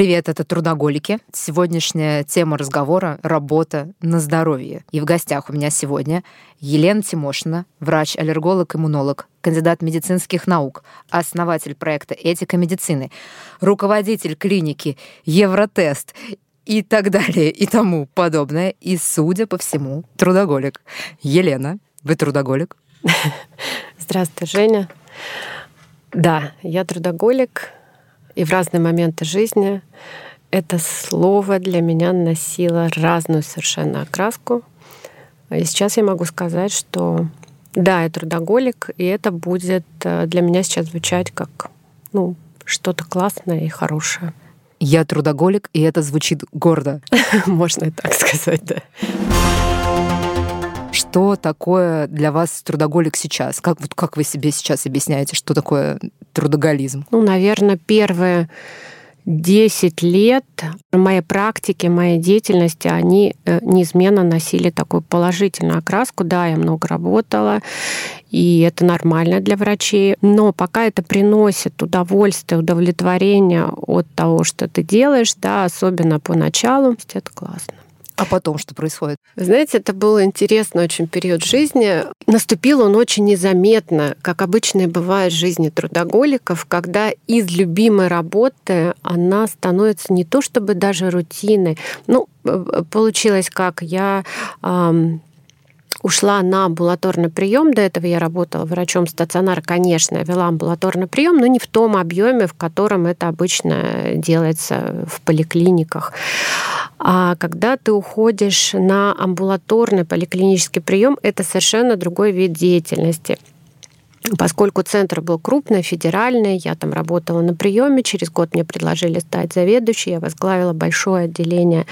Привет, это «Трудоголики». Сегодняшняя тема разговора — работа на здоровье. И в гостях у меня сегодня Елена Тимошина, врач-аллерголог-иммунолог, кандидат медицинских наук, основатель проекта «Этика медицины», руководитель клиники «Евротест» и так далее, и тому подобное. И, судя по всему, трудоголик. Елена, вы трудоголик? Здравствуй, Женя. Да, я трудоголик, и в разные моменты жизни это слово для меня носило разную совершенно окраску. И сейчас я могу сказать, что да, я трудоголик, и это будет э, для меня сейчас звучать как ну, что-то классное и хорошее. Я трудоголик, и это звучит гордо. Можно и так сказать, да. Что такое для вас трудоголик сейчас? Как, вот как вы себе сейчас объясняете, что такое трудоголизм? Ну, наверное, первые 10 лет моей практики, моей деятельности, они э, неизменно носили такую положительную окраску. Да, я много работала, и это нормально для врачей. Но пока это приносит удовольствие, удовлетворение от того, что ты делаешь, да, особенно поначалу, это классно. А потом что происходит? Знаете, это был интересный очень период жизни. Наступил он очень незаметно, как обычно и бывает в жизни трудоголиков, когда из любимой работы она становится не то чтобы даже рутиной. Ну, э, э, получилось как я ушла на амбулаторный прием. До этого я работала врачом стационара, конечно, я вела амбулаторный прием, но не в том объеме, в котором это обычно делается в поликлиниках. А когда ты уходишь на амбулаторный поликлинический прием, это совершенно другой вид деятельности. Поскольку центр был крупный, федеральный, я там работала на приеме, через год мне предложили стать заведующей, я возглавила большое отделение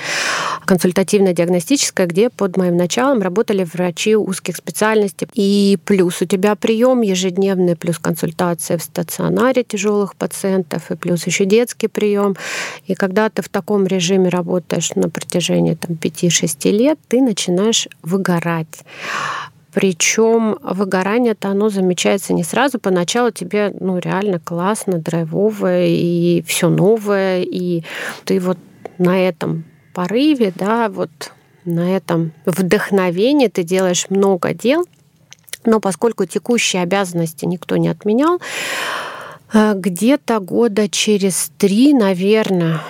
консультативно-диагностическое, где под моим началом работали врачи узких специальностей. И плюс у тебя прием ежедневный, плюс консультация в стационаре тяжелых пациентов, и плюс еще детский прием. И когда ты в таком режиме работаешь на протяжении там, 5-6 лет, ты начинаешь выгорать. Причем выгорание-то оно замечается не сразу. Поначалу тебе ну, реально классно, драйвовое, и все новое, и ты вот на этом порыве, да, вот на этом вдохновении ты делаешь много дел, но поскольку текущие обязанности никто не отменял, э, где-то года через три, наверное,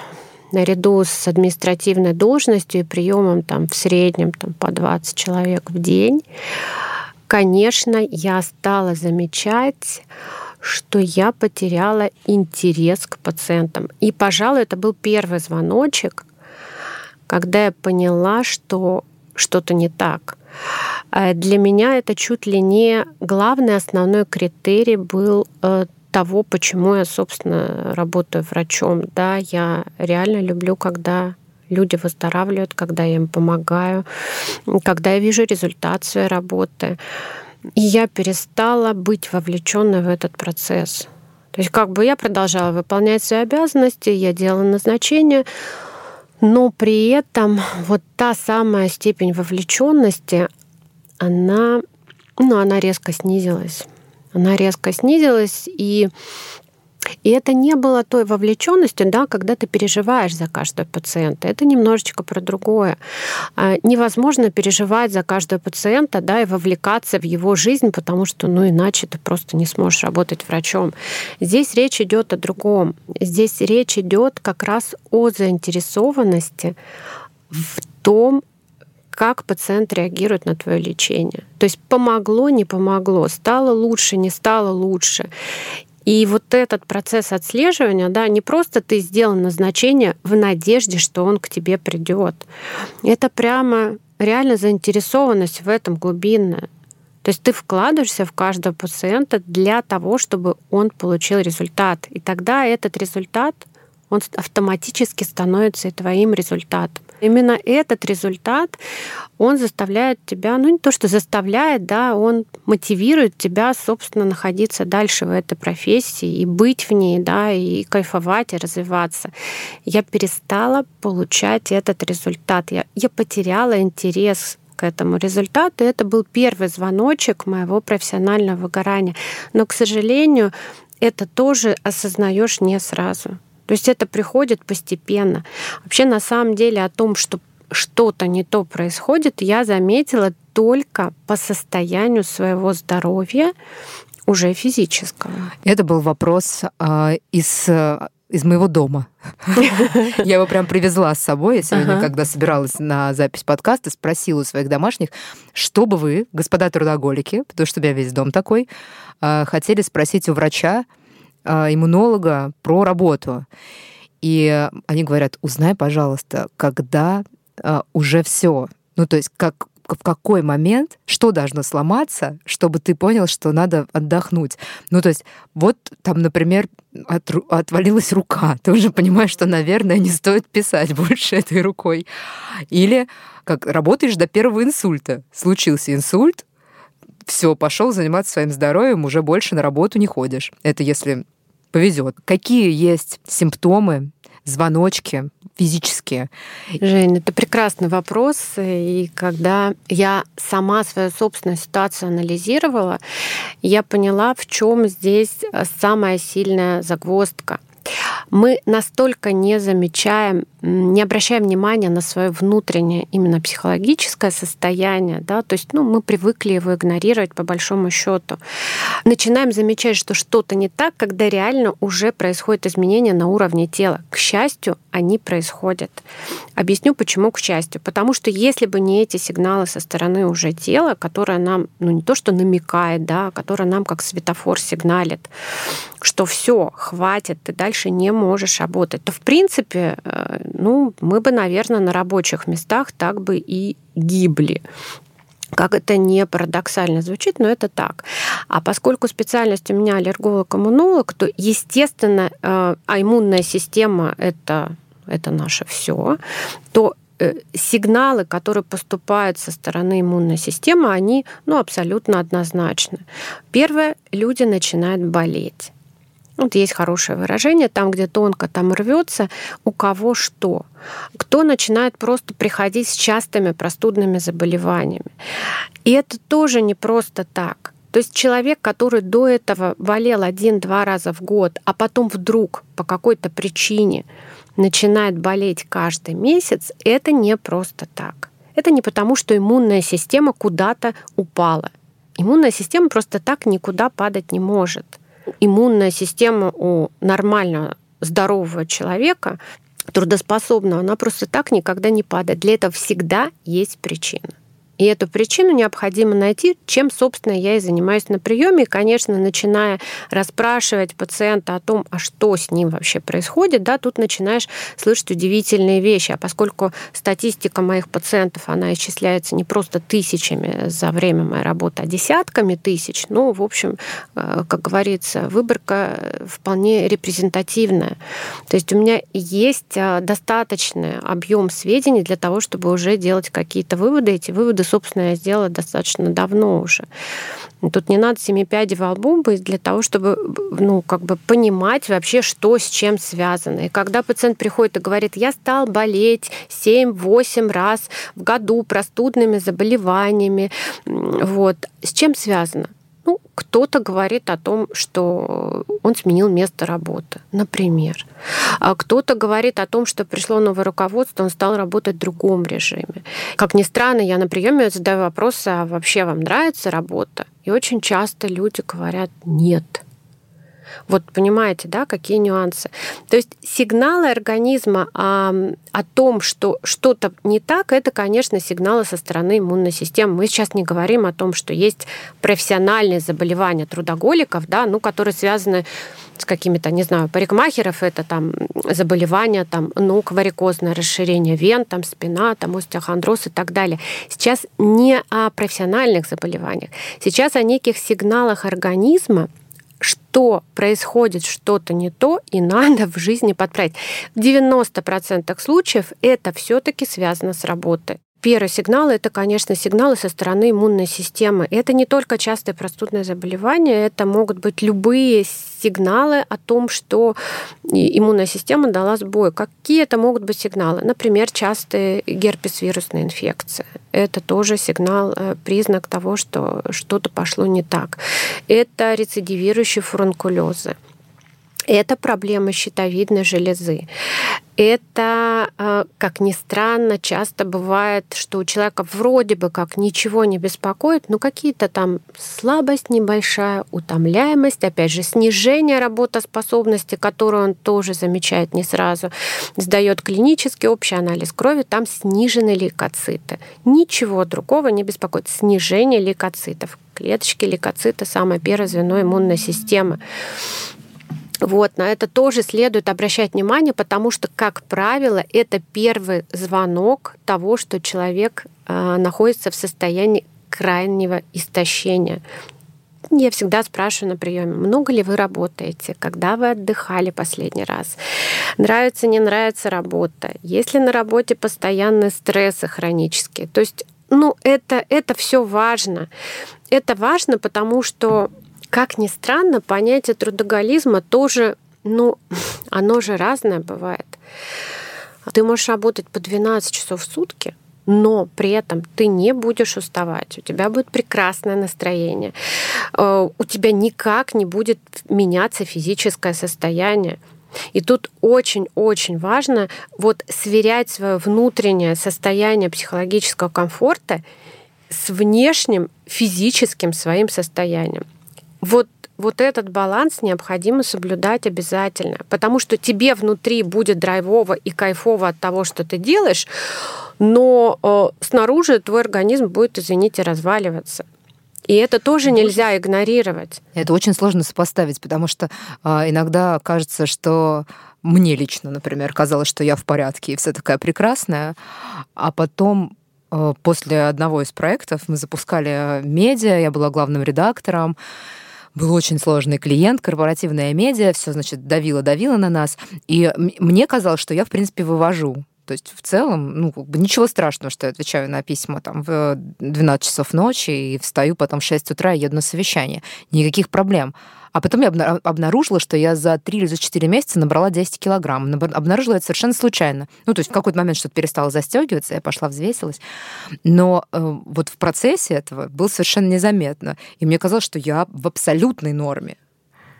наряду с административной должностью и приемом там в среднем там, по 20 человек в день, конечно, я стала замечать, что я потеряла интерес к пациентам. И, пожалуй, это был первый звоночек, когда я поняла, что что-то не так. Э, для меня это чуть ли не главный основной критерий был э, того, почему я, собственно, работаю врачом. Да, я реально люблю, когда люди выздоравливают, когда я им помогаю, когда я вижу результат своей работы. И я перестала быть вовлеченной в этот процесс. То есть как бы я продолжала выполнять свои обязанности, я делала назначения, но при этом вот та самая степень вовлеченности, она, ну, она резко снизилась она резко снизилась, и и это не было той вовлеченностью, да, когда ты переживаешь за каждого пациента. Это немножечко про другое. А, невозможно переживать за каждого пациента, да, и вовлекаться в его жизнь, потому что, ну, иначе ты просто не сможешь работать врачом. Здесь речь идет о другом. Здесь речь идет как раз о заинтересованности в том, как пациент реагирует на твое лечение. То есть помогло, не помогло, стало лучше, не стало лучше. И вот этот процесс отслеживания, да, не просто ты сделал назначение в надежде, что он к тебе придет. Это прямо реально заинтересованность в этом глубинная. То есть ты вкладываешься в каждого пациента для того, чтобы он получил результат. И тогда этот результат, он автоматически становится и твоим результатом. Именно этот результат, он заставляет тебя, ну не то, что заставляет, да, он мотивирует тебя, собственно, находиться дальше в этой профессии и быть в ней, да, и кайфовать, и развиваться. Я перестала получать этот результат. Я, я потеряла интерес к этому результату. Это был первый звоночек моего профессионального выгорания. Но, к сожалению, это тоже осознаешь не сразу. То есть это приходит постепенно. Вообще на самом деле о том, что что-то не то происходит, я заметила только по состоянию своего здоровья уже физического. Это был вопрос э, из из моего дома. Я его прям привезла с собой. Я сегодня, когда собиралась на запись подкаста, спросила у своих домашних, что бы вы, господа трудоголики, потому что у меня весь дом такой, а, хотели спросить у врача, иммунолога про работу. И они говорят, узнай, пожалуйста, когда а, уже все. Ну, то есть как в какой момент, что должно сломаться, чтобы ты понял, что надо отдохнуть. Ну, то есть, вот там, например, от, отвалилась рука. Ты уже понимаешь, что, наверное, не стоит писать больше этой рукой. Или как работаешь до первого инсульта. Случился инсульт, все, пошел заниматься своим здоровьем, уже больше на работу не ходишь. Это если повезет. Какие есть симптомы звоночки физические? Жень, это прекрасный вопрос. И когда я сама свою собственную ситуацию анализировала, я поняла, в чем здесь самая сильная загвоздка мы настолько не замечаем, не обращаем внимания на свое внутреннее именно психологическое состояние, да, то есть ну, мы привыкли его игнорировать по большому счету. Начинаем замечать, что что-то не так, когда реально уже происходит изменение на уровне тела. К счастью, они происходят. Объясню, почему к счастью. Потому что если бы не эти сигналы со стороны уже тела, которое нам, ну не то что намекает, да, которое нам как светофор сигналит, что все, хватит, ты дальше не можешь работать, то в принципе, э, ну, мы бы, наверное, на рабочих местах так бы и гибли. Как это не парадоксально звучит, но это так. А поскольку специальность у меня аллерголог-иммунолог, то, естественно, э, а иммунная система это, это наше все, то э, сигналы, которые поступают со стороны иммунной системы, они ну, абсолютно однозначны. Первое, люди начинают болеть. Вот есть хорошее выражение, там, где тонко, там рвется, у кого что. Кто начинает просто приходить с частыми простудными заболеваниями. И это тоже не просто так. То есть человек, который до этого болел один-два раза в год, а потом вдруг по какой-то причине начинает болеть каждый месяц, это не просто так. Это не потому, что иммунная система куда-то упала. Иммунная система просто так никуда падать не может иммунная система у нормально здорового человека, трудоспособного, она просто так никогда не падает. Для этого всегда есть причина. И эту причину необходимо найти, чем, собственно, я и занимаюсь на приеме. И, конечно, начиная расспрашивать пациента о том, а что с ним вообще происходит, да, тут начинаешь слышать удивительные вещи. А поскольку статистика моих пациентов, она исчисляется не просто тысячами за время моей работы, а десятками тысяч, ну, в общем, э, как говорится, выборка вполне репрезентативная. То есть у меня есть э, достаточный объем сведений для того, чтобы уже делать какие-то выводы. Эти выводы собственно, я сделала достаточно давно уже. Тут не надо семи пядей во лбу быть для того, чтобы ну, как бы понимать вообще, что с чем связано. И когда пациент приходит и говорит, я стал болеть 7-8 раз в году простудными заболеваниями, вот, с чем связано? Ну, кто-то говорит о том, что он сменил место работы, например. А кто-то говорит о том, что пришло новое руководство, он стал работать в другом режиме. Как ни странно, я на приеме задаю вопрос, а вообще вам нравится работа? И очень часто люди говорят «нет». Вот понимаете, да, какие нюансы. То есть сигналы организма о, о том, что что-то не так, это, конечно, сигналы со стороны иммунной системы. Мы сейчас не говорим о том, что есть профессиональные заболевания трудоголиков, да, ну, которые связаны с какими-то, не знаю, парикмахеров, это там заболевания, там, ног, варикозное расширение вен, там, спина, там, остеохондроз и так далее. Сейчас не о профессиональных заболеваниях. Сейчас о неких сигналах организма, что происходит что-то не то, и надо в жизни подправить. В 90% случаев это все-таки связано с работой. Первый сигнал – это, конечно, сигналы со стороны иммунной системы. Это не только частые простудные заболевания, это могут быть любые сигналы о том, что иммунная система дала сбой. Какие это могут быть сигналы? Например, частые герпес-вирусные инфекции. Это тоже сигнал, э, признак того, что что-то пошло не так. Это рецидивирующие фурункулезы Это проблема щитовидной железы. Это, э, как ни странно, часто бывает, что у человека вроде бы как ничего не беспокоит, но какие-то там слабость небольшая, утомляемость, опять же, снижение работоспособности, которую он тоже замечает не сразу, сдает клинический общий анализ крови, там снижены лейкоциты. Ничего другого не беспокоит. Снижение лейкоцитов. Клеточки лейкоциты – самое первое звено иммунной системы. Вот, на это тоже следует обращать внимание, потому что, как правило, это первый звонок того, что человек э, находится в состоянии крайнего истощения. Я всегда спрашиваю на приеме, много ли вы работаете, когда вы отдыхали последний раз, нравится, не нравится работа, есть ли на работе постоянные стрессы хронические. То есть, ну, это, это все важно. Это важно, потому что как ни странно, понятие трудоголизма тоже, ну, оно же разное бывает. Ты можешь работать по 12 часов в сутки, но при этом ты не будешь уставать, у тебя будет прекрасное настроение, э, у тебя никак не будет меняться физическое состояние. И тут очень-очень важно вот сверять свое внутреннее состояние психологического комфорта с внешним физическим своим состоянием вот вот этот баланс необходимо соблюдать обязательно, потому что тебе внутри будет драйвово и кайфово от того, что ты делаешь, но э, снаружи твой организм будет, извините, разваливаться. И это тоже нельзя игнорировать. Это очень сложно сопоставить, потому что э, иногда кажется, что мне лично, например, казалось, что я в порядке и вся такая прекрасная, а потом э, после одного из проектов мы запускали медиа, я была главным редактором, был очень сложный клиент, корпоративная медиа, все, значит, давило-давило на нас. И мне казалось, что я, в принципе, вывожу. То есть в целом, ну, как бы ничего страшного, что я отвечаю на письма там в 12 часов ночи и встаю потом в 6 утра и еду на совещание. Никаких проблем. А потом я обнаружила, что я за 3 или за 4 месяца набрала 10 килограмм. Обнаружила это совершенно случайно. Ну, то есть в какой-то момент что-то перестало застегиваться, я пошла взвесилась. Но э, вот в процессе этого было совершенно незаметно. И мне казалось, что я в абсолютной норме.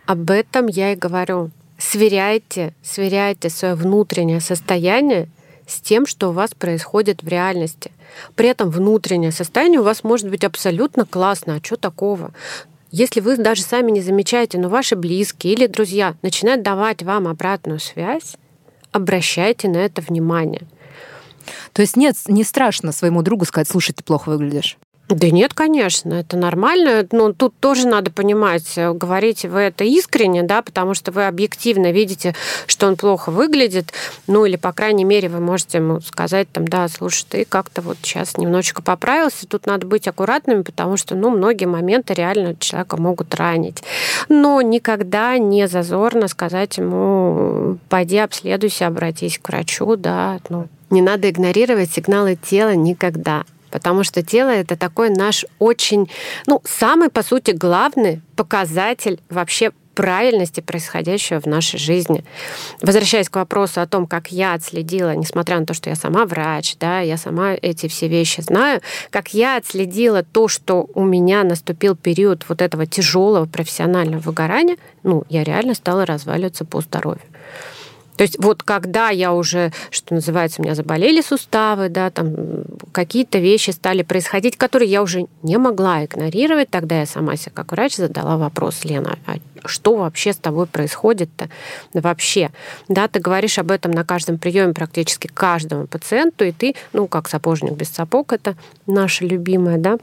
Об этом я и говорю. Сверяйте, сверяйте свое внутреннее состояние с тем, что у вас происходит в реальности. При этом внутреннее состояние у вас может быть абсолютно классно. А что такого? Если вы даже сами не замечаете, но ваши близкие или друзья начинают давать вам обратную связь, обращайте на это внимание. То есть нет, не страшно своему другу сказать, слушай, ты плохо выглядишь. Да нет, конечно, это нормально. Но тут тоже надо понимать, э, говорите вы это искренне, да, потому что вы объективно видите, что он плохо выглядит, ну или, по крайней мере, вы можете ему сказать, там, да, слушай, ты как-то вот сейчас немножечко поправился, тут надо быть аккуратными, потому что, ну, многие моменты реально человека могут ранить. Но никогда не зазорно сказать ему, пойди обследуйся, обратись к врачу, да, ну, не надо игнорировать сигналы тела никогда. Потому что тело это такой наш очень, ну, самый, по сути, главный показатель вообще правильности происходящего в нашей жизни. Возвращаясь к вопросу о том, как я отследила, несмотря на то, что я сама врач, да, я сама эти все вещи знаю, как я отследила то, что у меня наступил период вот этого тяжелого профессионального выгорания, ну, я реально стала разваливаться по здоровью. То есть вот когда я уже, что называется, у меня заболели суставы, да, там какие-то вещи стали происходить, которые я уже не могла игнорировать, тогда я сама себе как врач задала вопрос, Лена, а что вообще с тобой происходит-то вообще? Да, ты говоришь об этом на каждом приеме практически каждому пациенту, и ты, ну, как сапожник без сапог, это наша любимая, да,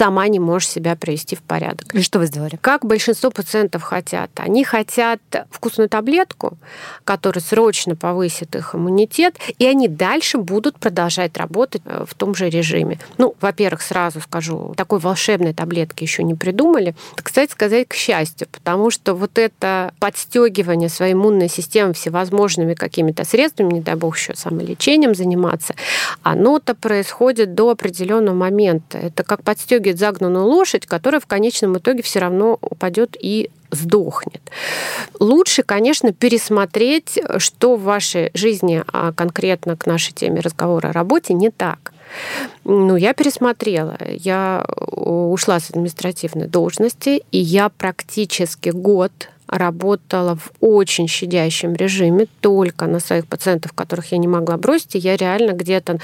сама не можешь себя привести в порядок. И что вы сделали? Как большинство пациентов хотят? Они хотят вкусную таблетку, которая срочно повысит их иммунитет, и они дальше будут продолжать работать э, в том же режиме. Ну, во-первых, сразу скажу, такой волшебной таблетки еще не придумали. Кстати сказать, к счастью, потому что вот это подстегивание своей иммунной системы всевозможными какими-то средствами, не дай бог еще самолечением заниматься, оно-то происходит до определенного момента. Это как подстегивание подстегивает загнанную лошадь, которая в конечном итоге все равно упадет и сдохнет. Лучше, конечно, пересмотреть, что в вашей жизни, а конкретно к нашей теме разговора о работе, не так. Ну, я пересмотрела. Я ушла с административной должности, и я практически год работала в очень щадящем режиме, только на своих пациентов, которых я не могла бросить. И я реально где-то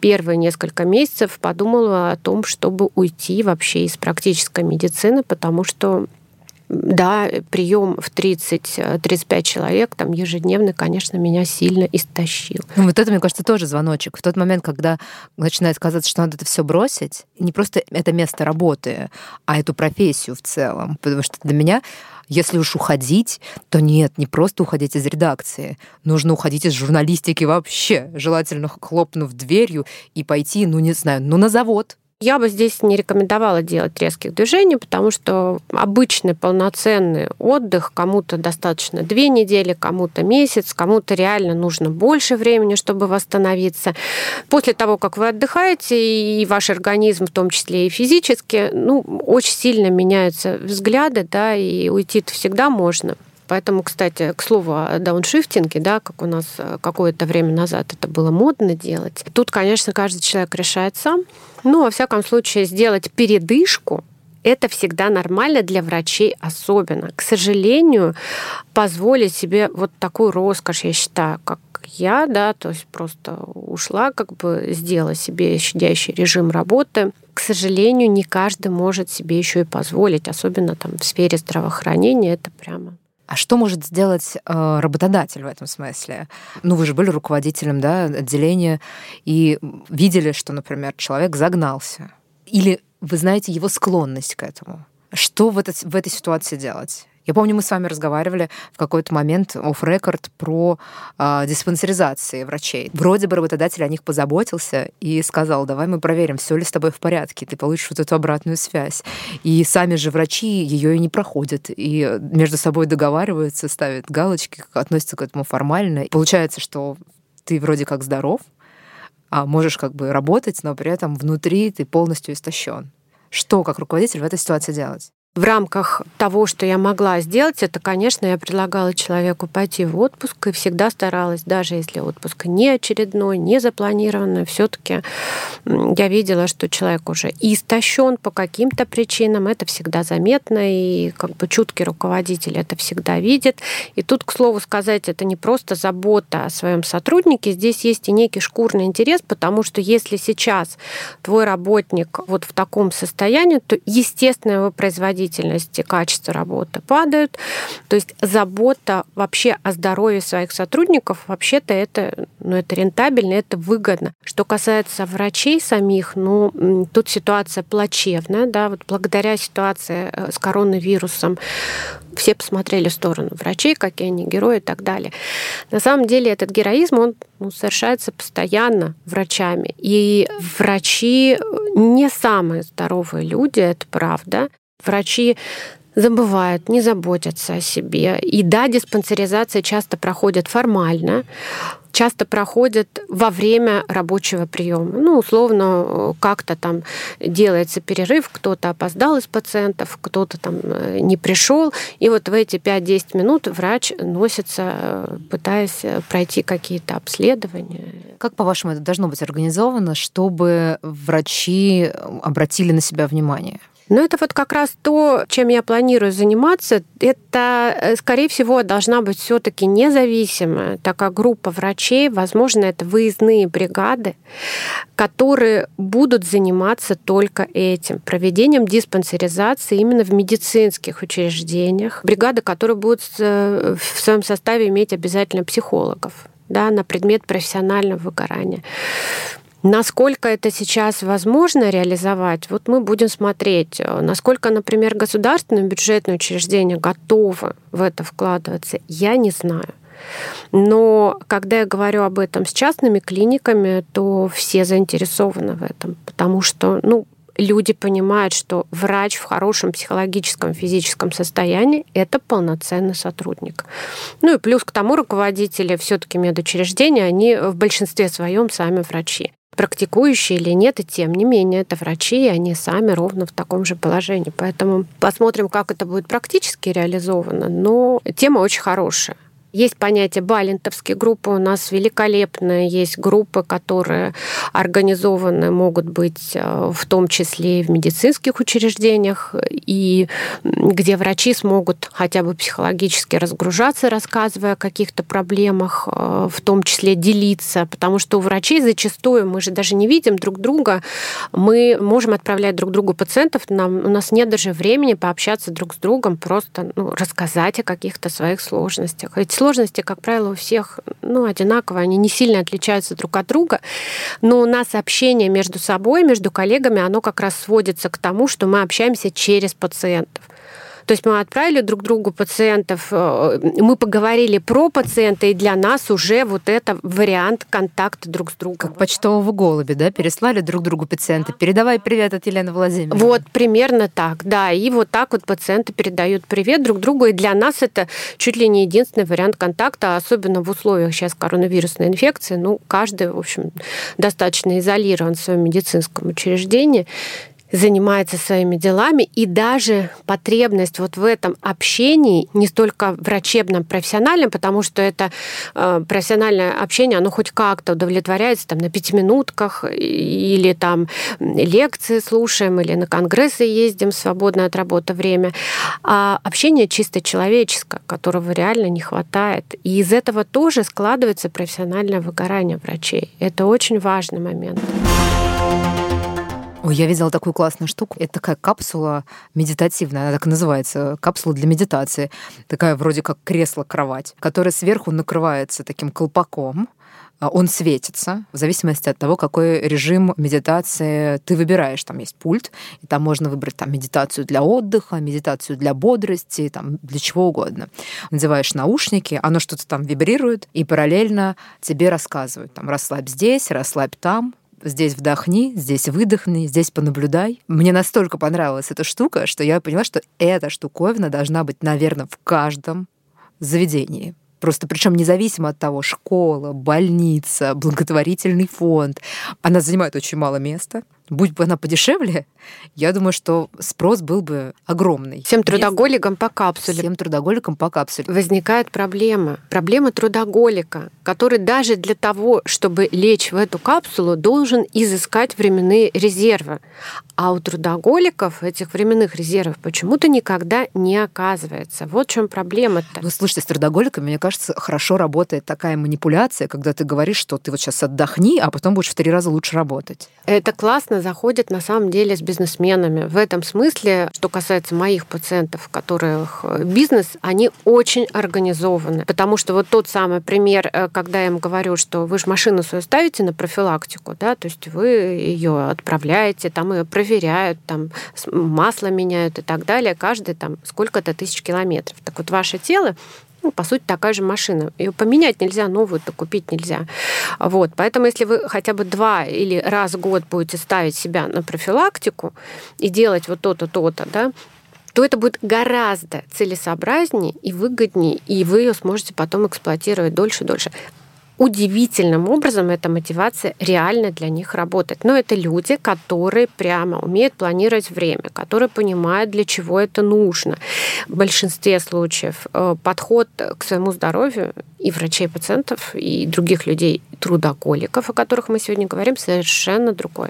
первые несколько месяцев подумала о том, чтобы уйти вообще из практической медицины, потому что да, прием в 30-35 человек там ежедневно, конечно, меня сильно истощил. Ну, вот это, мне кажется, тоже звоночек. В тот момент, когда начинает казаться, что надо это все бросить, не просто это место работы, а эту профессию в целом. Потому что для меня если уж уходить, то нет, не просто уходить из редакции. Нужно уходить из журналистики вообще, желательно хлопнув дверью и пойти, ну не знаю, ну на завод, я бы здесь не рекомендовала делать резких движений, потому что обычный полноценный отдых кому-то достаточно две недели, кому-то месяц, кому-то реально нужно больше времени, чтобы восстановиться. После того, как вы отдыхаете, и ваш организм, в том числе и физически, ну, очень сильно меняются взгляды, да, и уйти-то всегда можно. Поэтому, кстати, к слову о дауншифтинге, да, как у нас э, какое-то время назад это было модно делать. Тут, конечно, каждый человек решает сам. Ну, во всяком случае, сделать передышку это всегда нормально для врачей особенно. К сожалению, позволить себе вот такую роскошь, я считаю, как я, да, то есть просто ушла, как бы сделала себе щадящий режим работы. К сожалению, не каждый может себе еще и позволить, особенно там в сфере здравоохранения, это прямо а что может сделать э, работодатель в этом смысле? Ну, вы же были руководителем да, отделения и видели, что, например, человек загнался. Или вы знаете его склонность к этому. Что в, это, в этой ситуации делать? Я помню, мы с вами разговаривали в какой-то момент оф рекорд про э, диспансеризации врачей. Вроде бы работодатель о них позаботился и сказал, давай мы проверим, все ли с тобой в порядке, ты получишь вот эту обратную связь. И сами же врачи ее и не проходят, и между собой договариваются, ставят галочки, относятся к этому формально. Получается, что ты вроде как здоров, а можешь как бы работать, но при этом внутри ты полностью истощен. Что как руководитель в этой ситуации делать? В рамках того, что я могла сделать, это, конечно, я предлагала человеку пойти в отпуск и всегда старалась, даже если отпуск не очередной, не запланированный, все-таки я видела, что человек уже истощен по каким-то причинам, это всегда заметно, и как бы чуткий руководитель это всегда видит. И тут, к слову сказать, это не просто забота о своем сотруднике, здесь есть и некий шкурный интерес, потому что если сейчас твой работник вот в таком состоянии, то, естественно, его производительность производительность качество работы падают. То есть забота вообще о здоровье своих сотрудников, вообще-то это, ну, это рентабельно, это выгодно. Что касается врачей самих, ну, тут ситуация плачевная, да, вот благодаря ситуации э, с коронавирусом все посмотрели в сторону врачей, какие они герои и так далее. На самом деле этот героизм, он ну, совершается постоянно врачами. И врачи не самые здоровые люди, это правда врачи забывают, не заботятся о себе. И да, диспансеризация часто проходит формально, часто проходит во время рабочего приема. Ну, условно, как-то там делается перерыв, кто-то опоздал из пациентов, кто-то там э, не пришел, и вот в эти 5-10 минут врач носится, э, пытаясь пройти какие-то обследования. Как, по-вашему, это должно быть организовано, чтобы врачи обратили на себя внимание? Но это вот как раз то, чем я планирую заниматься. Это, э, скорее всего, должна быть все-таки независимая такая группа врачей. Возможно, это выездные бригады, которые будут заниматься только этим, проведением диспансеризации именно в медицинских учреждениях. Бригады, которые будут э, в своем составе иметь обязательно психологов да, на предмет профессионального выгорания. Насколько это сейчас возможно реализовать, вот мы будем смотреть. Насколько, например, государственные бюджетные учреждения готовы в это вкладываться, я не знаю. Но когда я говорю об этом с частными клиниками, то все заинтересованы в этом, потому что, ну, люди понимают, что врач в хорошем психологическом, физическом состоянии – это полноценный сотрудник. Ну и плюс к тому руководители все-таки медучреждения, они в большинстве своем сами врачи практикующие или нет, и тем не менее это врачи, и они сами ровно в таком же положении. Поэтому посмотрим, как это будет практически реализовано. Но тема очень хорошая. Есть понятие балентовские группы. У нас великолепные есть группы, которые организованы, могут быть э, в том числе и в медицинских учреждениях, и где врачи смогут хотя бы психологически разгружаться, рассказывая о каких-то проблемах, э, в том числе делиться, потому что у врачей зачастую мы же даже не видим друг друга, мы можем отправлять друг другу пациентов, нам, у нас нет даже времени пообщаться друг с другом, просто ну, рассказать о каких-то своих сложностях. Эти сложности, как правило, у всех ну, одинаковые, они не сильно отличаются друг от друга, но у нас общение между собой, между коллегами, оно как раз сводится к тому, что мы общаемся через пациентов. То есть мы отправили друг другу пациентов, э, мы поговорили про пациента, и для нас уже вот это вариант контакта друг с другом. Как почтового голуби, да, переслали друг другу пациента. Передавай привет от Елены Владимировны. Вот, примерно так, да. И вот так вот пациенты передают привет друг другу, и для нас это чуть ли не единственный вариант контакта, особенно в условиях сейчас коронавирусной инфекции. Ну, каждый, в общем, достаточно изолирован в своем медицинском учреждении занимается своими делами, и даже потребность вот в этом общении, не столько врачебном, профессиональном, потому что это э, профессиональное общение, оно хоть как-то удовлетворяется там на пятиминутках, или там лекции слушаем, или на конгрессы ездим свободное от работы время, а общение чисто человеческое, которого реально не хватает. И из этого тоже складывается профессиональное выгорание врачей. Это очень важный момент. Ой, я видела такую классную штуку. Это такая капсула медитативная, она так и называется, капсула для медитации. Такая вроде как кресло-кровать, которая сверху накрывается таким колпаком, а он светится в зависимости от того, какой режим медитации ты выбираешь. Там есть пульт, и там можно выбрать там, медитацию для отдыха, медитацию для бодрости, там, для чего угодно. Надеваешь наушники, оно что-то там вибрирует, и параллельно тебе рассказывают. Там, расслабь здесь, расслабь там, здесь вдохни, здесь выдохни, здесь понаблюдай. Мне настолько понравилась эта штука, что я поняла, что эта штуковина должна быть, наверное, в каждом заведении. Просто причем независимо от того, школа, больница, благотворительный фонд, она занимает очень мало места. Будь бы она подешевле, я думаю, что спрос был бы огромный. Всем трудоголикам по капсуле. Всем трудоголикам по капсуле. Возникает проблема. Проблема трудоголика, который даже для того, чтобы лечь в эту капсулу, должен изыскать временные резервы. А у трудоголиков этих временных резервов почему-то никогда не оказывается. Вот в чем проблема-то. Вы слушайте, с трудоголиками, мне кажется, хорошо работает такая манипуляция, когда ты говоришь, что ты вот сейчас отдохни, а потом будешь в три раза лучше работать. Это классно заходит на самом деле с бизнесменами. В этом смысле, что касается моих пациентов, которых э, бизнес, они очень организованы. Потому что вот тот самый пример, э, когда я им говорю, что вы же машину свою ставите на профилактику, да, то есть вы ее отправляете, там ее проверяют, там масло меняют и так далее, каждый там сколько-то тысяч километров. Так вот, ваше тело ну, по сути, такая же машина. Ее поменять нельзя, новую-то купить нельзя. Вот. Поэтому если вы хотя бы два или раз в год будете ставить себя на профилактику и делать вот то-то, то-то, да, то это будет гораздо целесообразнее и выгоднее, и вы ее сможете потом эксплуатировать дольше дольше удивительным образом эта мотивация реально для них работает. Но это люди, которые прямо умеют планировать время, которые понимают, для чего это нужно. В большинстве случаев э, подход к своему здоровью и врачей, и пациентов, и других людей, трудоголиков, о которых мы сегодня говорим, совершенно другой.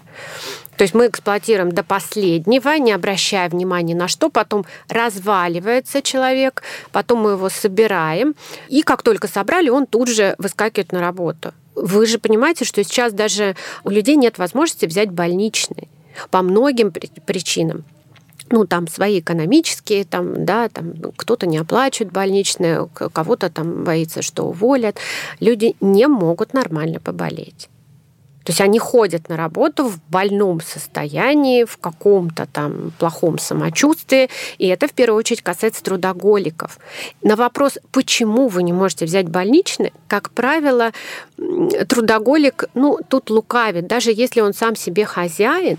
То есть мы эксплуатируем до последнего, не обращая внимания на что, потом разваливается человек, потом мы его собираем, и как только собрали, он тут же выскакивает на работу. Вы же понимаете, что сейчас даже у людей нет возможности взять больничный по многим причинам ну, там свои экономические, там, да, там кто-то не оплачивает больничные, кого-то там боится, что уволят. Люди не могут нормально поболеть. То есть они ходят на работу в больном состоянии, в каком-то там плохом самочувствии, и это в первую очередь касается трудоголиков. На вопрос, почему вы не можете взять больничный, как правило, трудоголик, ну, тут лукавит, даже если он сам себе хозяин,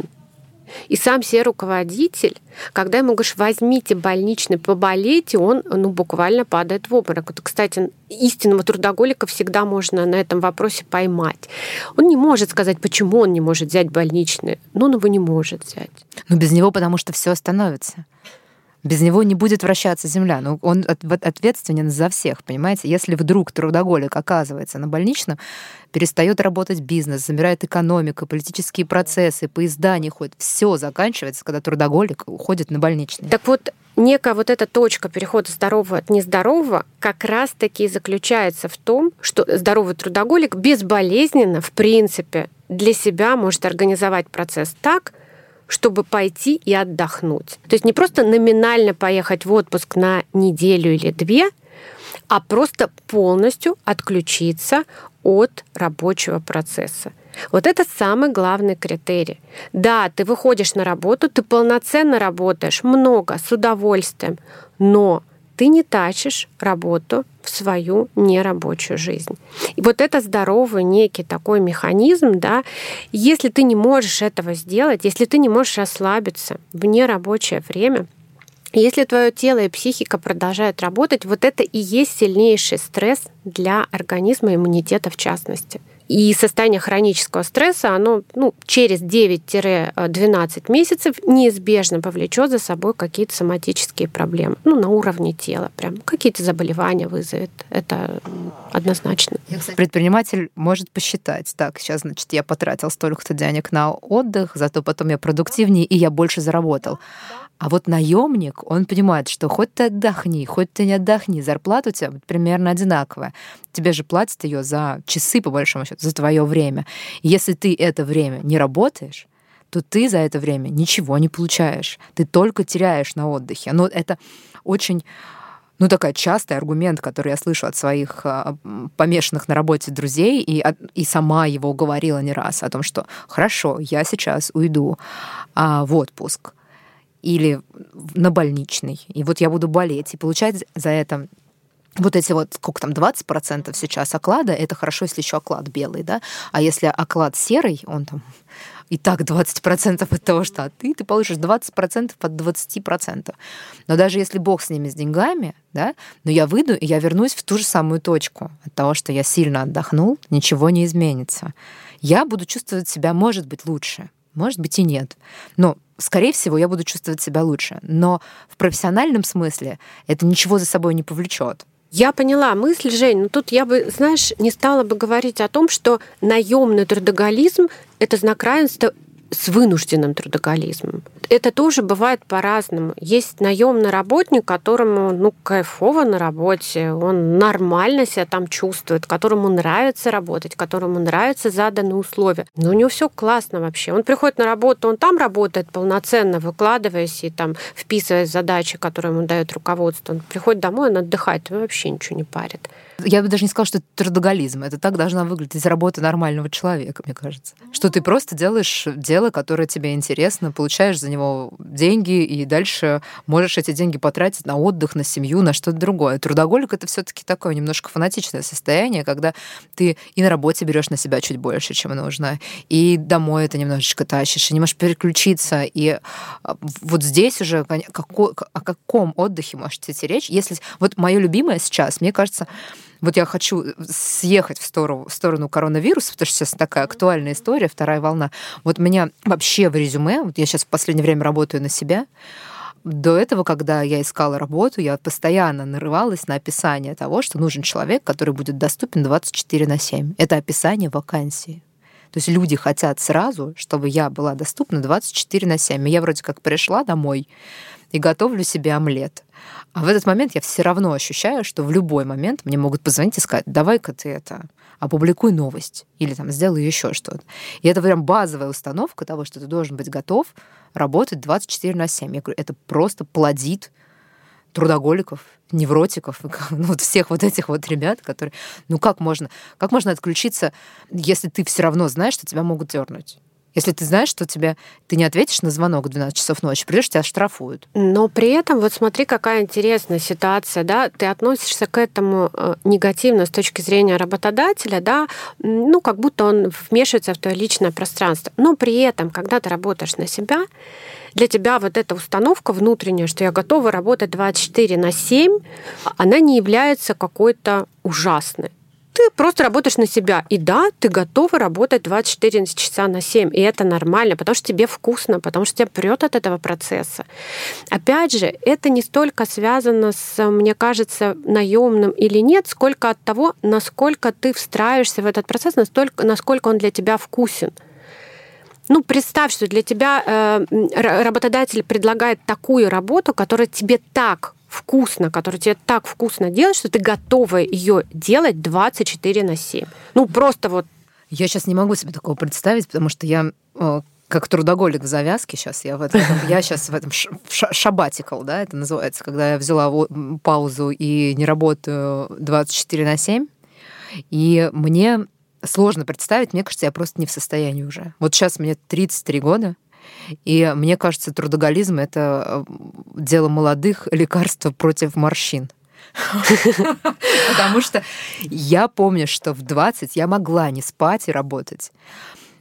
и сам себе руководитель, когда ему говоришь, возьмите больничный, поболейте, он ну, буквально падает в обморок. Это, кстати, истинного трудоголика всегда можно на этом вопросе поймать. Он не может сказать, почему он не может взять больничный. но он его не может взять. Но без него, потому что все остановится. Без него не будет вращаться Земля. Но он ответственен за всех, понимаете? Если вдруг трудоголик оказывается на больничном, перестает работать бизнес, замирает экономика, политические процессы, поезда не ходят. Все заканчивается, когда трудоголик уходит на больничный. Так вот, некая вот эта точка перехода здорового от нездорового как раз-таки заключается в том, что здоровый трудоголик безболезненно, в принципе, для себя может организовать процесс так, чтобы пойти и отдохнуть. То есть не просто номинально поехать в отпуск на неделю или две, а просто полностью отключиться от рабочего процесса. Вот это самый главный критерий. Да, ты выходишь на работу, ты полноценно работаешь, много, с удовольствием, но ты не тащишь работу в свою нерабочую жизнь. И вот это здоровый некий такой механизм, да, если ты не можешь этого сделать, если ты не можешь расслабиться в нерабочее время, если твое тело и психика продолжают работать, вот это и есть сильнейший стресс для организма, иммунитета в частности. И состояние хронического стресса, оно ну, через 9-12 месяцев неизбежно повлечет за собой какие-то соматические проблемы. Ну, на уровне тела прям. Какие-то заболевания вызовет. Это однозначно. Предприниматель может посчитать, так, сейчас, значит, я потратил столько-то денег на отдых, зато потом я продуктивнее, и я больше заработал. А вот наемник, он понимает, что хоть ты отдохни, хоть ты не отдохни, зарплата у тебя примерно одинаковая. Тебе же платят ее за часы, по большому счету, за твое время. Если ты это время не работаешь, то ты за это время ничего не получаешь. Ты только теряешь на отдыхе. Но это очень ну, такой частый аргумент, который я слышу от своих а, помешанных на работе друзей, и, и сама его говорила не раз, о том, что хорошо, я сейчас уйду а, в отпуск, или на больничный, и вот я буду болеть, и получать за это вот эти вот, сколько там, 20% сейчас оклада, это хорошо, если еще оклад белый, да, а если оклад серый, он там и так 20% от того, что от ты, ты получишь 20% от 20%. Но даже если Бог с ними, с деньгами, да, но я выйду, и я вернусь в ту же самую точку. От того, что я сильно отдохнул, ничего не изменится. Я буду чувствовать себя, может быть, лучше, может быть, и нет. Но скорее всего, я буду чувствовать себя лучше. Но в профессиональном смысле это ничего за собой не повлечет. Я поняла мысль, Жень, но тут я бы, знаешь, не стала бы говорить о том, что наемный трудоголизм — это знак равенства с вынужденным трудоголизмом. Это тоже бывает по-разному. Есть наемный работник, которому ну, кайфово на работе, он нормально себя там чувствует, которому нравится работать, которому нравятся заданные условия. Но у него все классно вообще. Он приходит на работу, он там работает полноценно, выкладываясь и там вписывая задачи, которые ему дает руководство. Он приходит домой, он отдыхает, и вообще ничего не парит я бы даже не сказала, что это трудоголизм. Это так должна выглядеть работа нормального человека, мне кажется. Что ты просто делаешь дело, которое тебе интересно, получаешь за него деньги, и дальше можешь эти деньги потратить на отдых, на семью, на что-то другое. Трудоголик — это все таки такое немножко фанатичное состояние, когда ты и на работе берешь на себя чуть больше, чем нужно, и домой это немножечко тащишь, и не можешь переключиться. И а, вот здесь уже о каком отдыхе можете идти речь? Если вот мое любимое сейчас, мне кажется, вот я хочу съехать в сторону, в сторону коронавируса, потому что сейчас такая актуальная история, вторая волна. Вот меня вообще в резюме, вот я сейчас в последнее время работаю на себя, до этого, когда я искала работу, я постоянно нарывалась на описание того, что нужен человек, который будет доступен 24 на 7. Это описание вакансии. То есть люди хотят сразу, чтобы я была доступна 24 на 7. И я вроде как пришла домой и готовлю себе омлет. А в этот момент я все равно ощущаю, что в любой момент мне могут позвонить и сказать, давай-ка ты это, опубликуй новость или там сделай еще что-то. И это прям базовая установка того, что ты должен быть готов работать 24 на 7. Я говорю, это просто плодит трудоголиков, невротиков, ну, вот всех вот этих вот ребят, которые, ну как можно, как можно отключиться, если ты все равно знаешь, что тебя могут дернуть? Если ты знаешь, что тебе ты не ответишь на звонок в 12 часов ночи, придешь, тебя штрафуют. Но при этом, вот смотри, какая интересная ситуация, да, ты относишься к этому э, негативно с точки зрения работодателя, да, ну, как будто он вмешивается в твое личное пространство. Но при этом, когда ты работаешь на себя, для тебя вот эта установка внутренняя, что я готова работать 24 на 7, она не является какой-то ужасной ты просто работаешь на себя. И да, ты готова работать 24 часа на 7. И это нормально, потому что тебе вкусно, потому что тебя прет от этого процесса. Опять же, это не столько связано с, мне кажется, наемным или нет, сколько от того, насколько ты встраиваешься в этот процесс, настолько, насколько он для тебя вкусен. Ну, представь, что для тебя э, работодатель предлагает такую работу, которая тебе так вкусно, который тебе так вкусно делать, что ты готова ее делать 24 на 7. Ну, просто вот я сейчас не могу себе такого представить, потому что я э, как трудоголик в завязке сейчас, я в этом, я сейчас в этом шабатикал, да, это называется, когда я взяла паузу и не работаю 24 на 7, и мне сложно представить, мне кажется, я просто не в состоянии уже. Вот сейчас мне 33 года, и мне кажется, трудоголизм — это э, дело молодых, лекарство против морщин. Потому что я помню, что в 20 я могла не спать и работать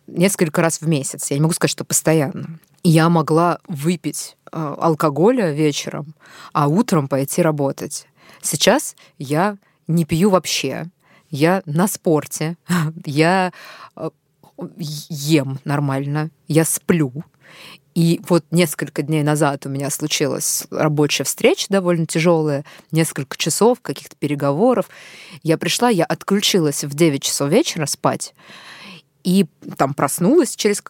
несколько раз в месяц. Я не могу сказать, что постоянно. Я могла выпить э, алкоголя вечером, а утром пойти работать. Сейчас я не пью вообще. Я на спорте. Я э, ем нормально. Я сплю. И вот несколько дней назад у меня случилась рабочая встреча довольно тяжелая, несколько часов каких-то переговоров. Я пришла, я отключилась в 9 часов вечера спать, и там проснулась через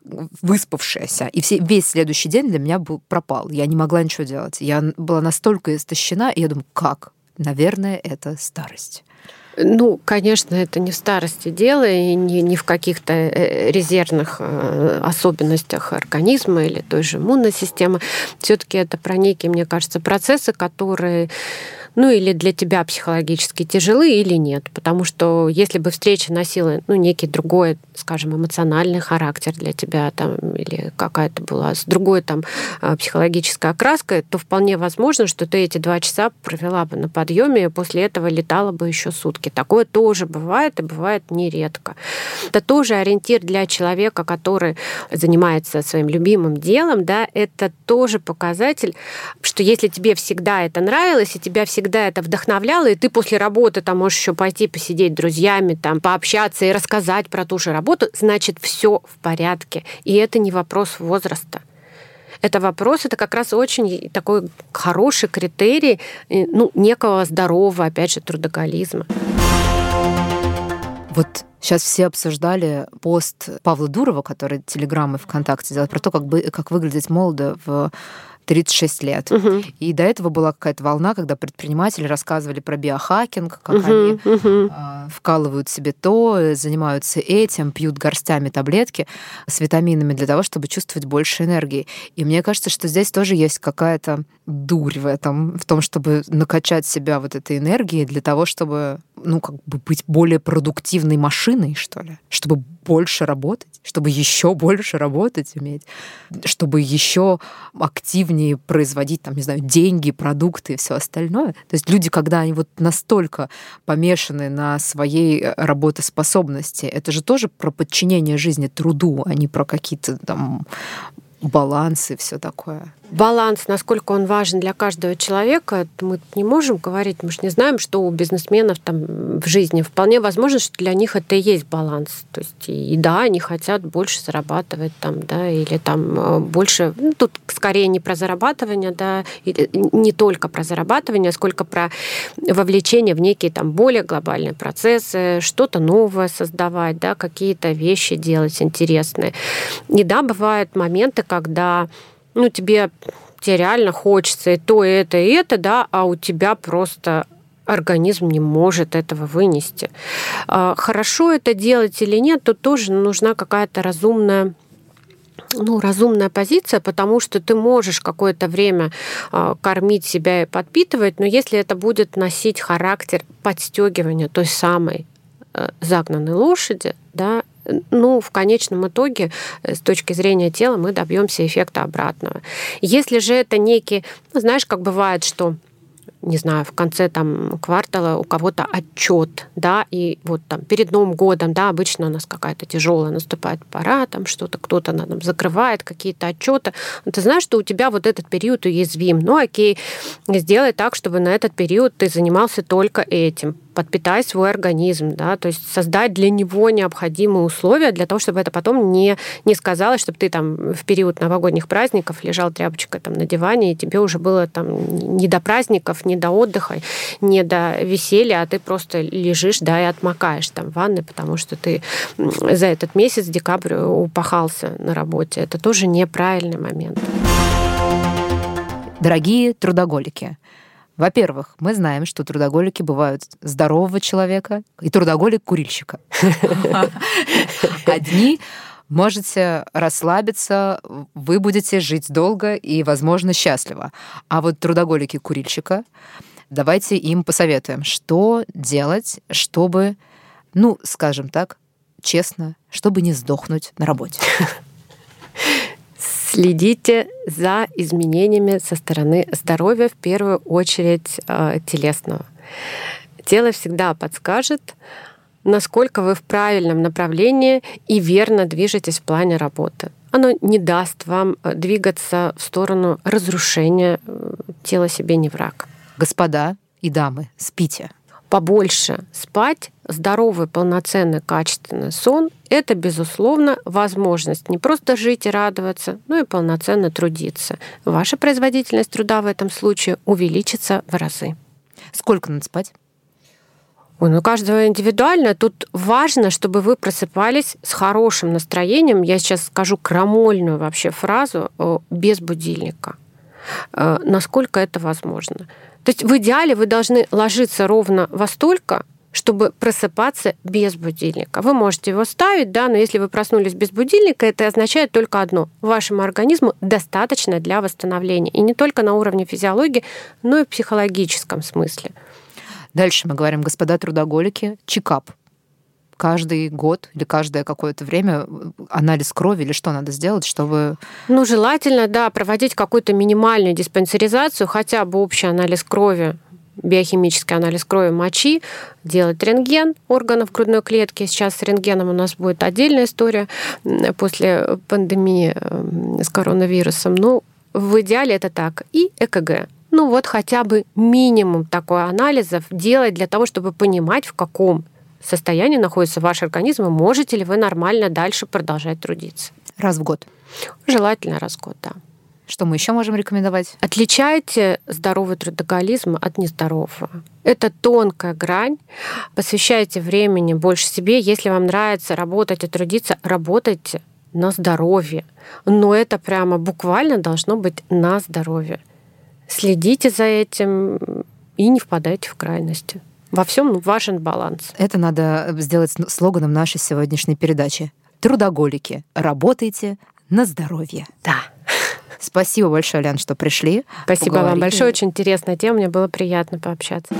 выспавшаяся, и все, весь следующий день для меня был пропал. Я не могла ничего делать. Я была настолько истощена, и я думаю, как? Наверное, это старость. Ну, конечно, это не в старости дело и не, не в каких-то э, резервных э, особенностях организма или той же иммунной системы. Все-таки это про некие, мне кажется, процессы, которые ну или для тебя психологически тяжелы или нет. Потому что если бы встреча носила ну, некий другой, скажем, эмоциональный характер для тебя там, или какая-то была с другой там а, психологической окраской, то вполне возможно, что ты эти два часа провела бы на подъеме и после этого летала бы еще сутки. Такое тоже бывает и бывает нередко. Это тоже ориентир для человека, который занимается своим любимым делом, да, это тоже показатель, что если тебе всегда это нравилось, и тебя всегда всегда это вдохновляло, и ты после работы там можешь еще пойти посидеть с друзьями, там пообщаться и рассказать про ту же работу, значит, все в порядке. И это не вопрос возраста. Это вопрос, это как раз очень такой хороший критерий ну, некого здорового, опять же, трудоголизма. Вот Сейчас все обсуждали пост Павла Дурова, который телеграммы ВКонтакте делает, про то, как, бы, как выглядеть молодо в 36 лет. Угу. И до этого была какая-то волна, когда предприниматели рассказывали про биохакинг, как угу, они угу. вкалывают себе то, занимаются этим, пьют горстями таблетки с витаминами для того, чтобы чувствовать больше энергии. И мне кажется, что здесь тоже есть какая-то дурь в этом, в том, чтобы накачать себя вот этой энергией для того, чтобы, ну, как бы быть более продуктивной машиной, что ли, чтобы больше работать, чтобы еще больше работать уметь, чтобы еще активнее производить, там, не знаю, деньги, продукты и все остальное. То есть люди, когда они вот настолько помешаны на своей э, работоспособности, это же тоже про подчинение жизни труду, а не про какие-то там баланс и все такое баланс, насколько он важен для каждого человека, мы не можем говорить, мы же не знаем, что у бизнесменов там в жизни. Вполне возможно, что для них это и есть баланс. То есть и да, они хотят больше зарабатывать там, да, или там э, больше, ну, тут скорее не про зарабатывание, да, не только про зарабатывание, сколько про вовлечение в некие там более глобальные процессы, что-то новое создавать, да, какие-то вещи делать интересные. И да, бывают моменты, когда ну, тебе, тебе реально хочется и то, и это, и это, да, а у тебя просто организм не может этого вынести. А, хорошо это делать или нет, тут тоже нужна какая-то разумная ну, разумная позиция, потому что ты можешь какое-то время э, кормить себя и подпитывать, но если это будет носить характер подстегивания той самой э, загнанной лошади, да, ну, в конечном итоге, э, с точки зрения тела, мы добьемся эффекта обратного. Если же это некий, ну, знаешь, как бывает, что не знаю, в конце там квартала у кого-то отчет, да, и вот там перед Новым годом, да, обычно у нас какая-то тяжелая наступает пора, там что-то кто-то нам закрывает какие-то отчеты. Ты знаешь, что у тебя вот этот период уязвим. Ну, окей, сделай так, чтобы на этот период ты занимался только этим подпитать свой организм, да, то есть создать для него необходимые условия для того, чтобы это потом не, не сказалось, чтобы ты там в период новогодних праздников лежал тряпочкой там на диване, и тебе уже было там не до праздников, не до отдыха, не до веселья, а ты просто лежишь, да, и отмокаешь там в ванной, потому что ты за этот месяц, декабрь, упахался на работе. Это тоже неправильный момент. Дорогие трудоголики, во-первых, мы знаем, что трудоголики бывают здорового человека и трудоголик-курильщика. Одни можете расслабиться, вы будете жить долго и, возможно, счастливо. А вот трудоголики-курильщика, давайте им посоветуем, что делать, чтобы, ну, скажем так, честно, чтобы не сдохнуть на работе. Следите за изменениями со стороны здоровья, в первую очередь э, телесного. Тело всегда подскажет, насколько вы в правильном направлении и верно движетесь в плане работы. Оно не даст вам э, двигаться в сторону разрушения э, тела себе не враг. Господа и дамы, спите побольше спать, здоровый, полноценный, качественный сон – это, безусловно, возможность не просто жить и радоваться, но и полноценно трудиться. Ваша производительность труда в этом случае увеличится в разы. Сколько надо спать? Ой, ну каждого индивидуально. Тут важно, чтобы вы просыпались с хорошим настроением. Я сейчас скажу крамольную вообще фразу без будильника. Э, насколько это возможно. То есть в идеале вы должны ложиться ровно во столько, чтобы просыпаться без будильника. Вы можете его ставить, да, но если вы проснулись без будильника, это означает только одно. Вашему организму достаточно для восстановления. И не только на уровне физиологии, но и в психологическом смысле. Дальше мы говорим, господа трудоголики, чекап каждый год или каждое какое-то время анализ крови или что надо сделать, чтобы... Ну, желательно, да, проводить какую-то минимальную диспансеризацию, хотя бы общий анализ крови биохимический анализ крови мочи, делать рентген органов грудной клетки. Сейчас с рентгеном у нас будет отдельная история после пандемии с коронавирусом. Ну, в идеале это так. И ЭКГ. Ну вот хотя бы минимум такой анализов делать для того, чтобы понимать, в каком состоянии находится ваш организм, и можете ли вы нормально дальше продолжать трудиться. Раз в год? Желательно раз в год, да. Что мы еще можем рекомендовать? Отличайте здоровый трудоголизм от нездорового. Это тонкая грань. Посвящайте времени больше себе. Если вам нравится работать и трудиться, работайте на здоровье. Но это прямо буквально должно быть на здоровье. Следите за этим и не впадайте в крайности. Во всем важен баланс. Это надо сделать слоганом нашей сегодняшней передачи. Трудоголики, работайте на здоровье. Да. Спасибо большое, Лян, что пришли. Спасибо Поговорили. вам большое. Очень интересная тема. Мне было приятно пообщаться.